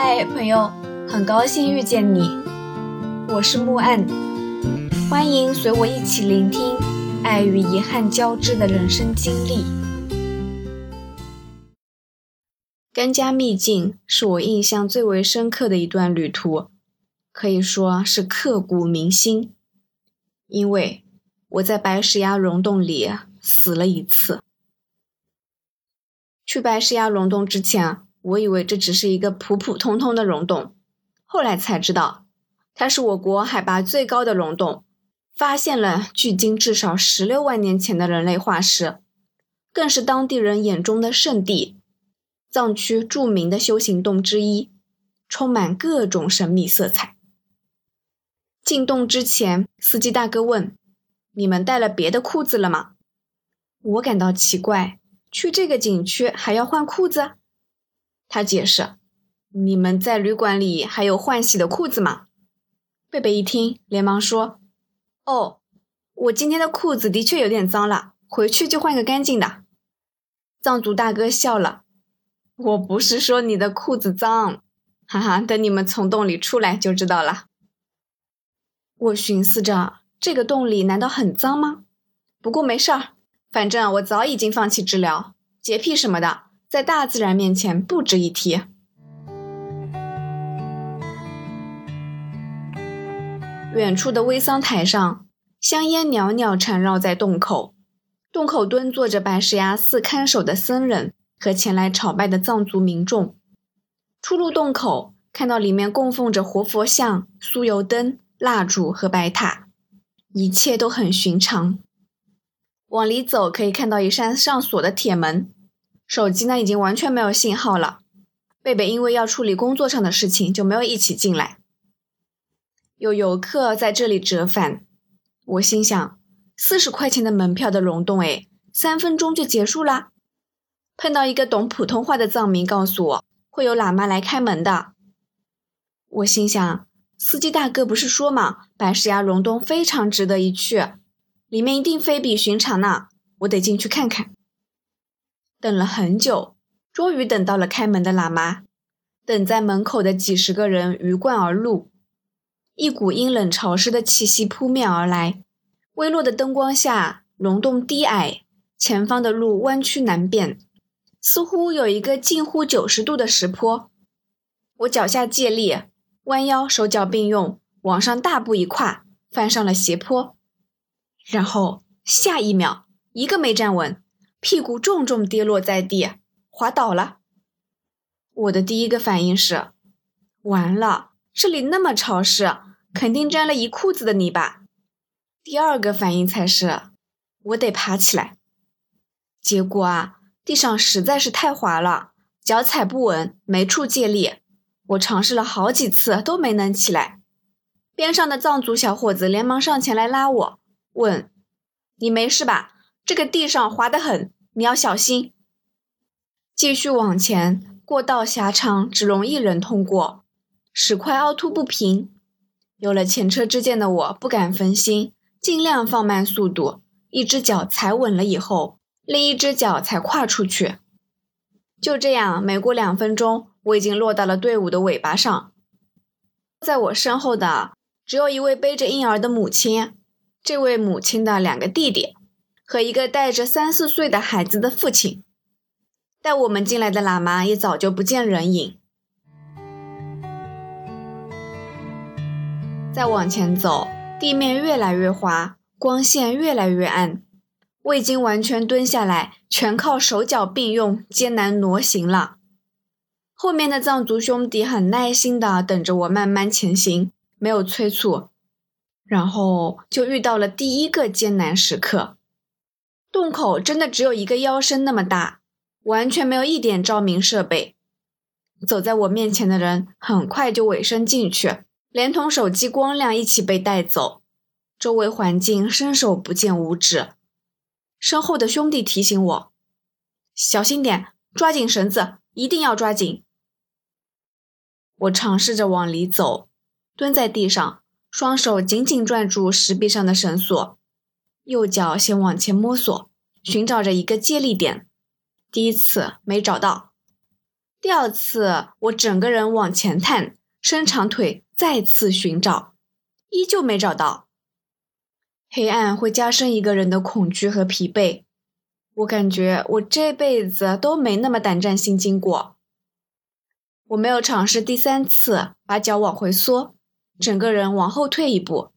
嗨，朋友，很高兴遇见你，我是木岸，欢迎随我一起聆听爱与遗憾交织的人生经历。甘家秘境是我印象最为深刻的一段旅途，可以说是刻骨铭心，因为我在白石崖溶洞里死了一次。去白石崖溶洞之前。我以为这只是一个普普通通的溶洞，后来才知道，它是我国海拔最高的溶洞，发现了距今至少十六万年前的人类化石，更是当地人眼中的圣地，藏区著名的修行洞之一，充满各种神秘色彩。进洞之前，司机大哥问：“你们带了别的裤子了吗？”我感到奇怪，去这个景区还要换裤子？他解释：“你们在旅馆里还有换洗的裤子吗？”贝贝一听，连忙说：“哦，我今天的裤子的确有点脏了，回去就换个干净的。”藏族大哥笑了：“我不是说你的裤子脏，哈哈，等你们从洞里出来就知道了。”我寻思着，这个洞里难道很脏吗？不过没事儿，反正我早已经放弃治疗洁癖什么的。在大自然面前不值一提。远处的微桑台上，香烟袅袅缠绕在洞口。洞口蹲坐着白石崖寺看守的僧人和前来朝拜的藏族民众。出入洞口，看到里面供奉着活佛像、酥油灯、蜡烛和白塔，一切都很寻常。往里走，可以看到一扇上锁的铁门。手机呢已经完全没有信号了，贝贝因为要处理工作上的事情就没有一起进来。有游客在这里折返，我心想，四十块钱的门票的溶洞，哎，三分钟就结束啦。碰到一个懂普通话的藏民告诉我，会有喇嘛来开门的。我心想，司机大哥不是说嘛，白石崖溶洞非常值得一去，里面一定非比寻常呢，我得进去看看。等了很久，终于等到了开门的喇嘛。等在门口的几十个人鱼贯而入，一股阴冷潮湿的气息扑面而来。微弱的灯光下，溶洞低矮，前方的路弯曲难辨，似乎有一个近乎九十度的石坡。我脚下借力，弯腰，手脚并用，往上大步一跨，翻上了斜坡。然后下一秒，一个没站稳。屁股重重跌落在地，滑倒了。我的第一个反应是：完了，这里那么潮湿，肯定沾了一裤子的泥巴。第二个反应才是：我得爬起来。结果啊，地上实在是太滑了，脚踩不稳，没处借力。我尝试了好几次都没能起来。边上的藏族小伙子连忙上前来拉我，问：“你没事吧？”这个地上滑得很，你要小心。继续往前，过道狭长，只容一人通过，石块凹凸不平。有了前车之鉴的我，不敢分心，尽量放慢速度，一只脚踩稳了以后，另一只脚才跨出去。就这样，没过两分钟，我已经落到了队伍的尾巴上。在我身后的，只有一位背着婴儿的母亲，这位母亲的两个弟弟。和一个带着三四岁的孩子的父亲，带我们进来的喇嘛也早就不见人影。再往前走，地面越来越滑，光线越来越暗，我已经完全蹲下来，全靠手脚并用，艰难挪行了。后面的藏族兄弟很耐心的等着我慢慢前行，没有催促，然后就遇到了第一个艰难时刻。洞口真的只有一个腰身那么大，完全没有一点照明设备。走在我面前的人很快就尾身进去，连同手机光亮一起被带走。周围环境伸手不见五指。身后的兄弟提醒我：“小心点，抓紧绳子，一定要抓紧。”我尝试着往里走，蹲在地上，双手紧紧攥住石壁上的绳索。右脚先往前摸索，寻找着一个借力点。第一次没找到，第二次，我整个人往前探，伸长腿再次寻找，依旧没找到。黑暗会加深一个人的恐惧和疲惫。我感觉我这辈子都没那么胆战心惊过。我没有尝试第三次，把脚往回缩，整个人往后退一步，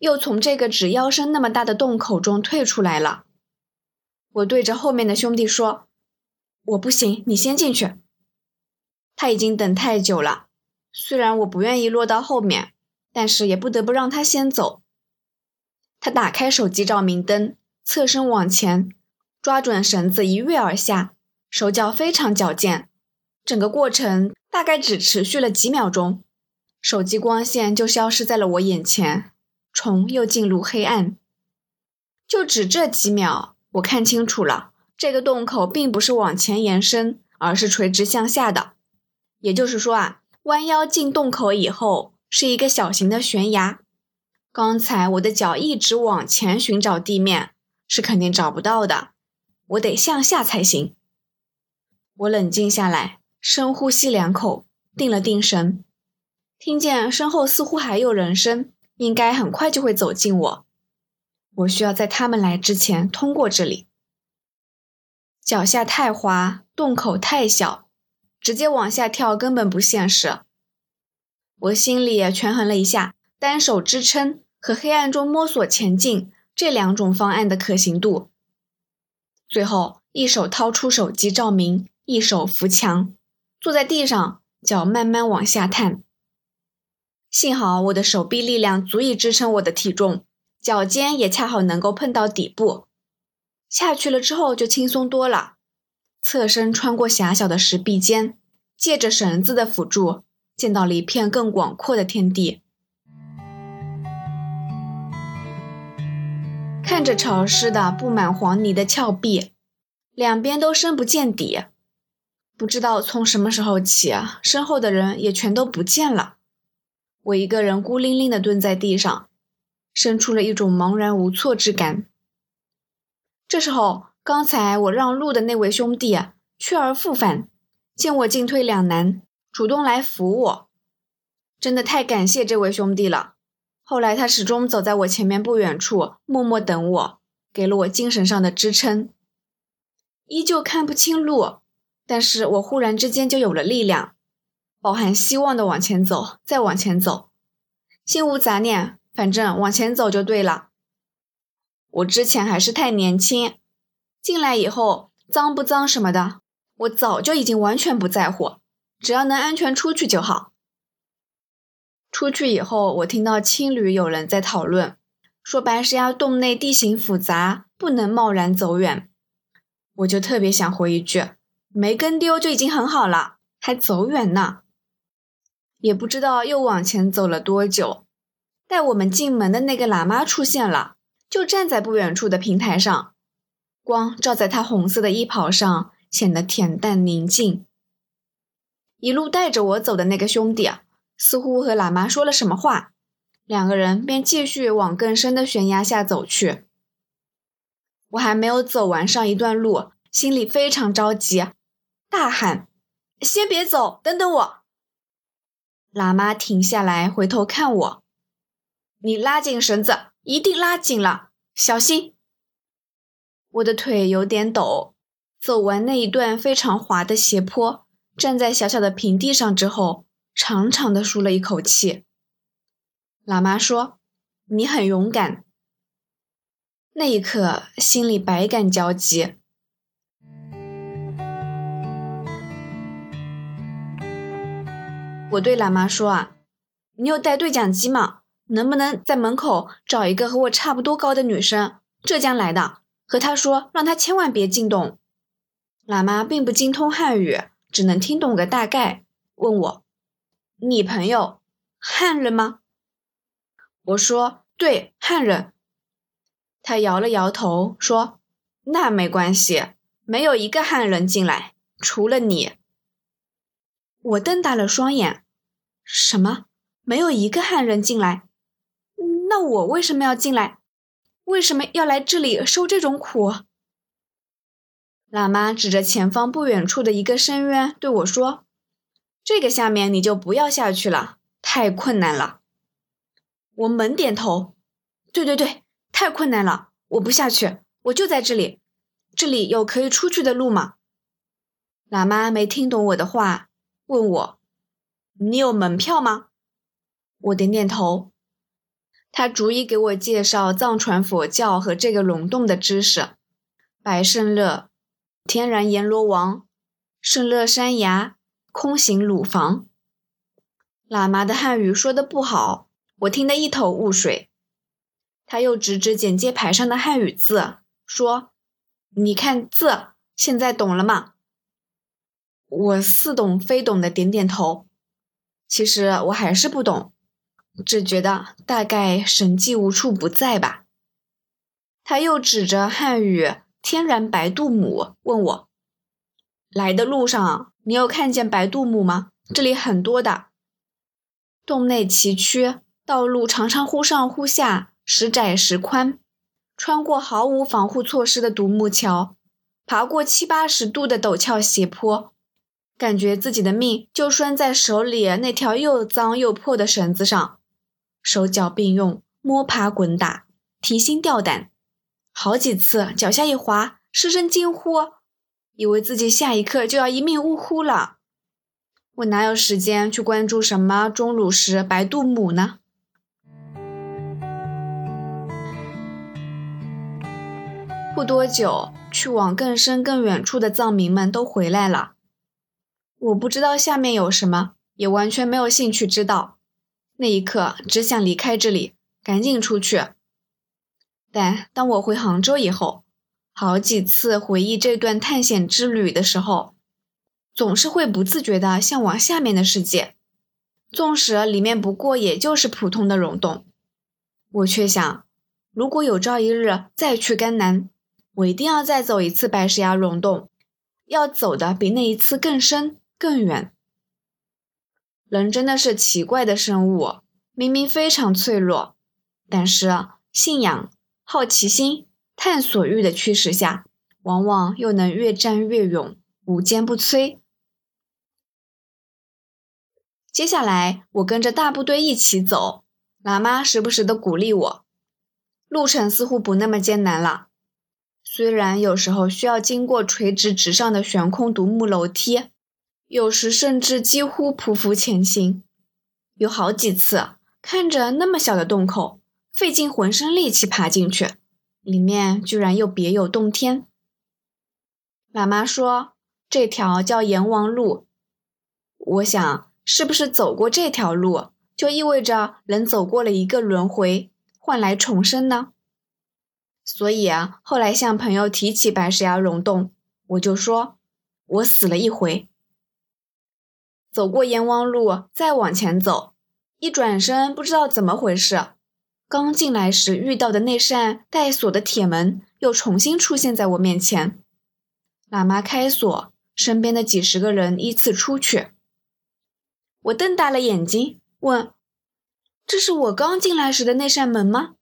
又从这个只腰身那么大的洞口中退出来了。我对着后面的兄弟说：“我不行，你先进去。”他已经等太久了，虽然我不愿意落到后面，但是也不得不让他先走。他打开手机照明灯，侧身往前，抓准绳子一跃而下，手脚非常矫健。整个过程大概只持续了几秒钟，手机光线就消失在了我眼前，虫又进入黑暗。就只这几秒，我看清楚了，这个洞口并不是往前延伸，而是垂直向下的。也就是说啊，弯腰进洞口以后是一个小型的悬崖。刚才我的脚一直往前寻找地面，是肯定找不到的，我得向下才行。我冷静下来，深呼吸两口，定了定神，听见身后似乎还有人声，应该很快就会走近我。我需要在他们来之前通过这里。脚下太滑，洞口太小。直接往下跳根本不现实。我心里也权衡了一下，单手支撑和黑暗中摸索前进这两种方案的可行度。最后，一手掏出手机照明，一手扶墙，坐在地上，脚慢慢往下探。幸好我的手臂力量足以支撑我的体重，脚尖也恰好能够碰到底部。下去了之后就轻松多了。侧身穿过狭小的石壁间，借着绳子的辅助，见到了一片更广阔的天地。看着潮湿的、布满黄泥的峭壁，两边都深不见底。不知道从什么时候起，身后的人也全都不见了。我一个人孤零零地蹲在地上，生出了一种茫然无措之感。这时候。刚才我让路的那位兄弟去而复返，见我进退两难，主动来扶我，真的太感谢这位兄弟了。后来他始终走在我前面不远处，默默等我，给了我精神上的支撑。依旧看不清路，但是我忽然之间就有了力量，饱含希望的往前走，再往前走，心无杂念，反正往前走就对了。我之前还是太年轻。进来以后，脏不脏什么的，我早就已经完全不在乎，只要能安全出去就好。出去以后，我听到青旅有人在讨论，说白石崖洞内地形复杂，不能贸然走远。我就特别想回一句，没跟丢就已经很好了，还走远呢。也不知道又往前走了多久，带我们进门的那个喇嘛出现了，就站在不远处的平台上。光照在他红色的衣袍上，显得恬淡宁静。一路带着我走的那个兄弟，似乎和喇嘛说了什么话，两个人便继续往更深的悬崖下走去。我还没有走完上一段路，心里非常着急，大喊：“先别走，等等我！”喇嘛停下来，回头看我：“你拉紧绳子，一定拉紧了，小心。”我的腿有点抖，走完那一段非常滑的斜坡，站在小小的平地上之后，长长的舒了一口气。喇嘛说：“你很勇敢。”那一刻，心里百感交集。我对喇嘛说：“啊，你有带对讲机吗？能不能在门口找一个和我差不多高的女生，浙江来的？”和他说，让他千万别进洞。喇嘛并不精通汉语，只能听懂个大概，问我：“你朋友汉人吗？”我说：“对，汉人。”他摇了摇头，说：“那没关系，没有一个汉人进来，除了你。”我瞪大了双眼：“什么？没有一个汉人进来？那我为什么要进来？”为什么要来这里受这种苦？喇嘛指着前方不远处的一个深渊对我说：“这个下面你就不要下去了，太困难了。”我猛点头：“对对对，太困难了，我不下去，我就在这里。这里有可以出去的路吗？”喇嘛没听懂我的话，问我：“你有门票吗？”我点点头。他逐一给我介绍藏传佛教和这个溶洞的知识：白胜乐。天然阎罗王，圣乐山崖，空行乳房。喇嘛的汉语说的不好，我听得一头雾水。他又指指简介牌上的汉语字，说：“你看字，现在懂了吗？”我似懂非懂的点点头。其实我还是不懂，只觉得大概神迹无处不在吧。他又指着汉语。天然白度母问我：“来的路上，你有看见白度母吗？这里很多的。洞内崎岖，道路常常忽上忽下，时窄时宽。穿过毫无防护措施的独木桥，爬过七八十度的陡峭斜坡，感觉自己的命就拴在手里那条又脏又破的绳子上，手脚并用，摸爬滚打，提心吊胆。”好几次，脚下一滑，失声惊呼，以为自己下一刻就要一命呜呼了。我哪有时间去关注什么钟乳石、白度母呢？不多久，去往更深更远处的藏民们都回来了。我不知道下面有什么，也完全没有兴趣知道。那一刻，只想离开这里，赶紧出去。但当我回杭州以后，好几次回忆这段探险之旅的时候，总是会不自觉地向往下面的世界，纵使里面不过也就是普通的溶洞，我却想，如果有朝一日再去甘南，我一定要再走一次白石崖溶洞，要走的比那一次更深更远。人真的是奇怪的生物，明明非常脆弱，但是信仰。好奇心、探索欲的驱使下，往往又能越战越勇，无坚不摧。接下来，我跟着大部队一起走，喇嘛时不时的鼓励我，路程似乎不那么艰难了。虽然有时候需要经过垂直直上的悬空独木楼梯，有时甚至几乎匍匐前行，有好几次看着那么小的洞口。费尽浑身力气爬进去，里面居然又别有洞天。喇嘛说：“这条叫阎王路。”我想，是不是走过这条路，就意味着人走过了一个轮回，换来重生呢？所以啊，后来向朋友提起白石崖溶洞，我就说：“我死了一回。”走过阎王路，再往前走，一转身，不知道怎么回事。刚进来时遇到的那扇带锁的铁门又重新出现在我面前。喇嘛开锁，身边的几十个人依次出去。我瞪大了眼睛问：“这是我刚进来时的那扇门吗？”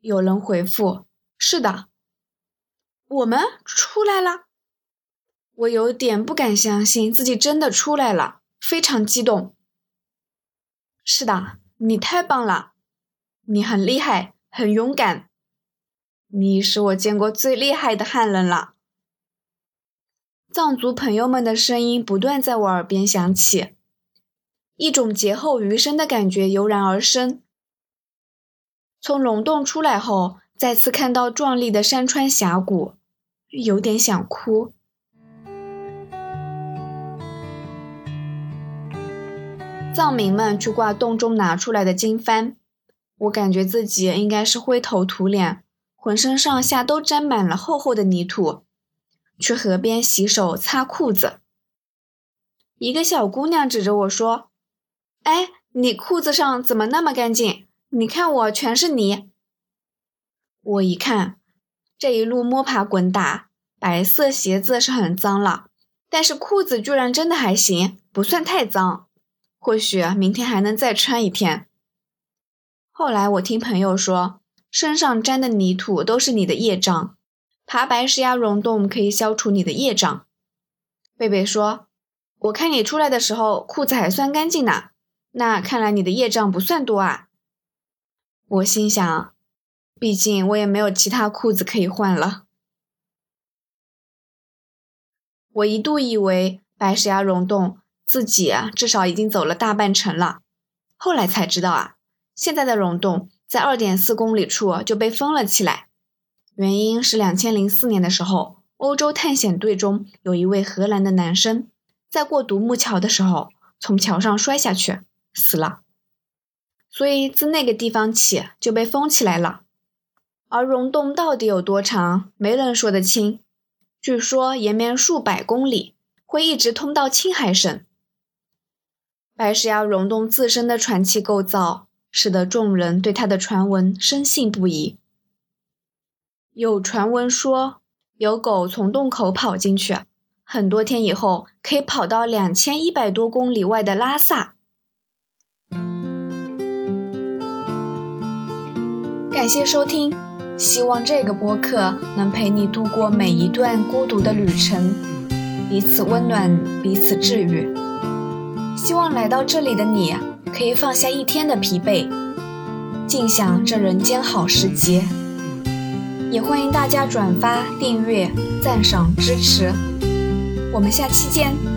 有人回复：“是的。”我们出来了。我有点不敢相信自己真的出来了，非常激动。是的，你太棒了。你很厉害，很勇敢，你是我见过最厉害的汉人了。藏族朋友们的声音不断在我耳边响起，一种劫后余生的感觉油然而生。从溶洞出来后，再次看到壮丽的山川峡谷，有点想哭。藏民们去挂洞中拿出来的经幡。我感觉自己应该是灰头土脸，浑身上下都沾满了厚厚的泥土。去河边洗手擦裤子，一个小姑娘指着我说：“哎，你裤子上怎么那么干净？你看我全是泥。”我一看，这一路摸爬滚打，白色鞋子是很脏了，但是裤子居然真的还行，不算太脏。或许明天还能再穿一天。后来我听朋友说，身上沾的泥土都是你的业障，爬白石崖溶洞可以消除你的业障。贝贝说：“我看你出来的时候裤子还算干净呢，那看来你的业障不算多啊。”我心想，毕竟我也没有其他裤子可以换了。我一度以为白石崖溶洞自己，至少已经走了大半程了。后来才知道啊，现在的溶洞在二点四公里处就被封了起来。原因是两千零四年的时候，欧洲探险队中有一位荷兰的男生，在过独木桥的时候从桥上摔下去死了，所以自那个地方起就被封起来了。而溶洞到底有多长，没人说得清。据说延绵数百公里，会一直通到青海省。白石崖溶洞自身的传奇构造，使得众人对它的传闻深信不疑。有传闻说，有狗从洞口跑进去，很多天以后可以跑到两千一百多公里外的拉萨。感谢收听。希望这个播客能陪你度过每一段孤独的旅程，彼此温暖，彼此治愈。希望来到这里的你可以放下一天的疲惫，尽享这人间好时节。也欢迎大家转发、订阅、赞赏、支持。我们下期见。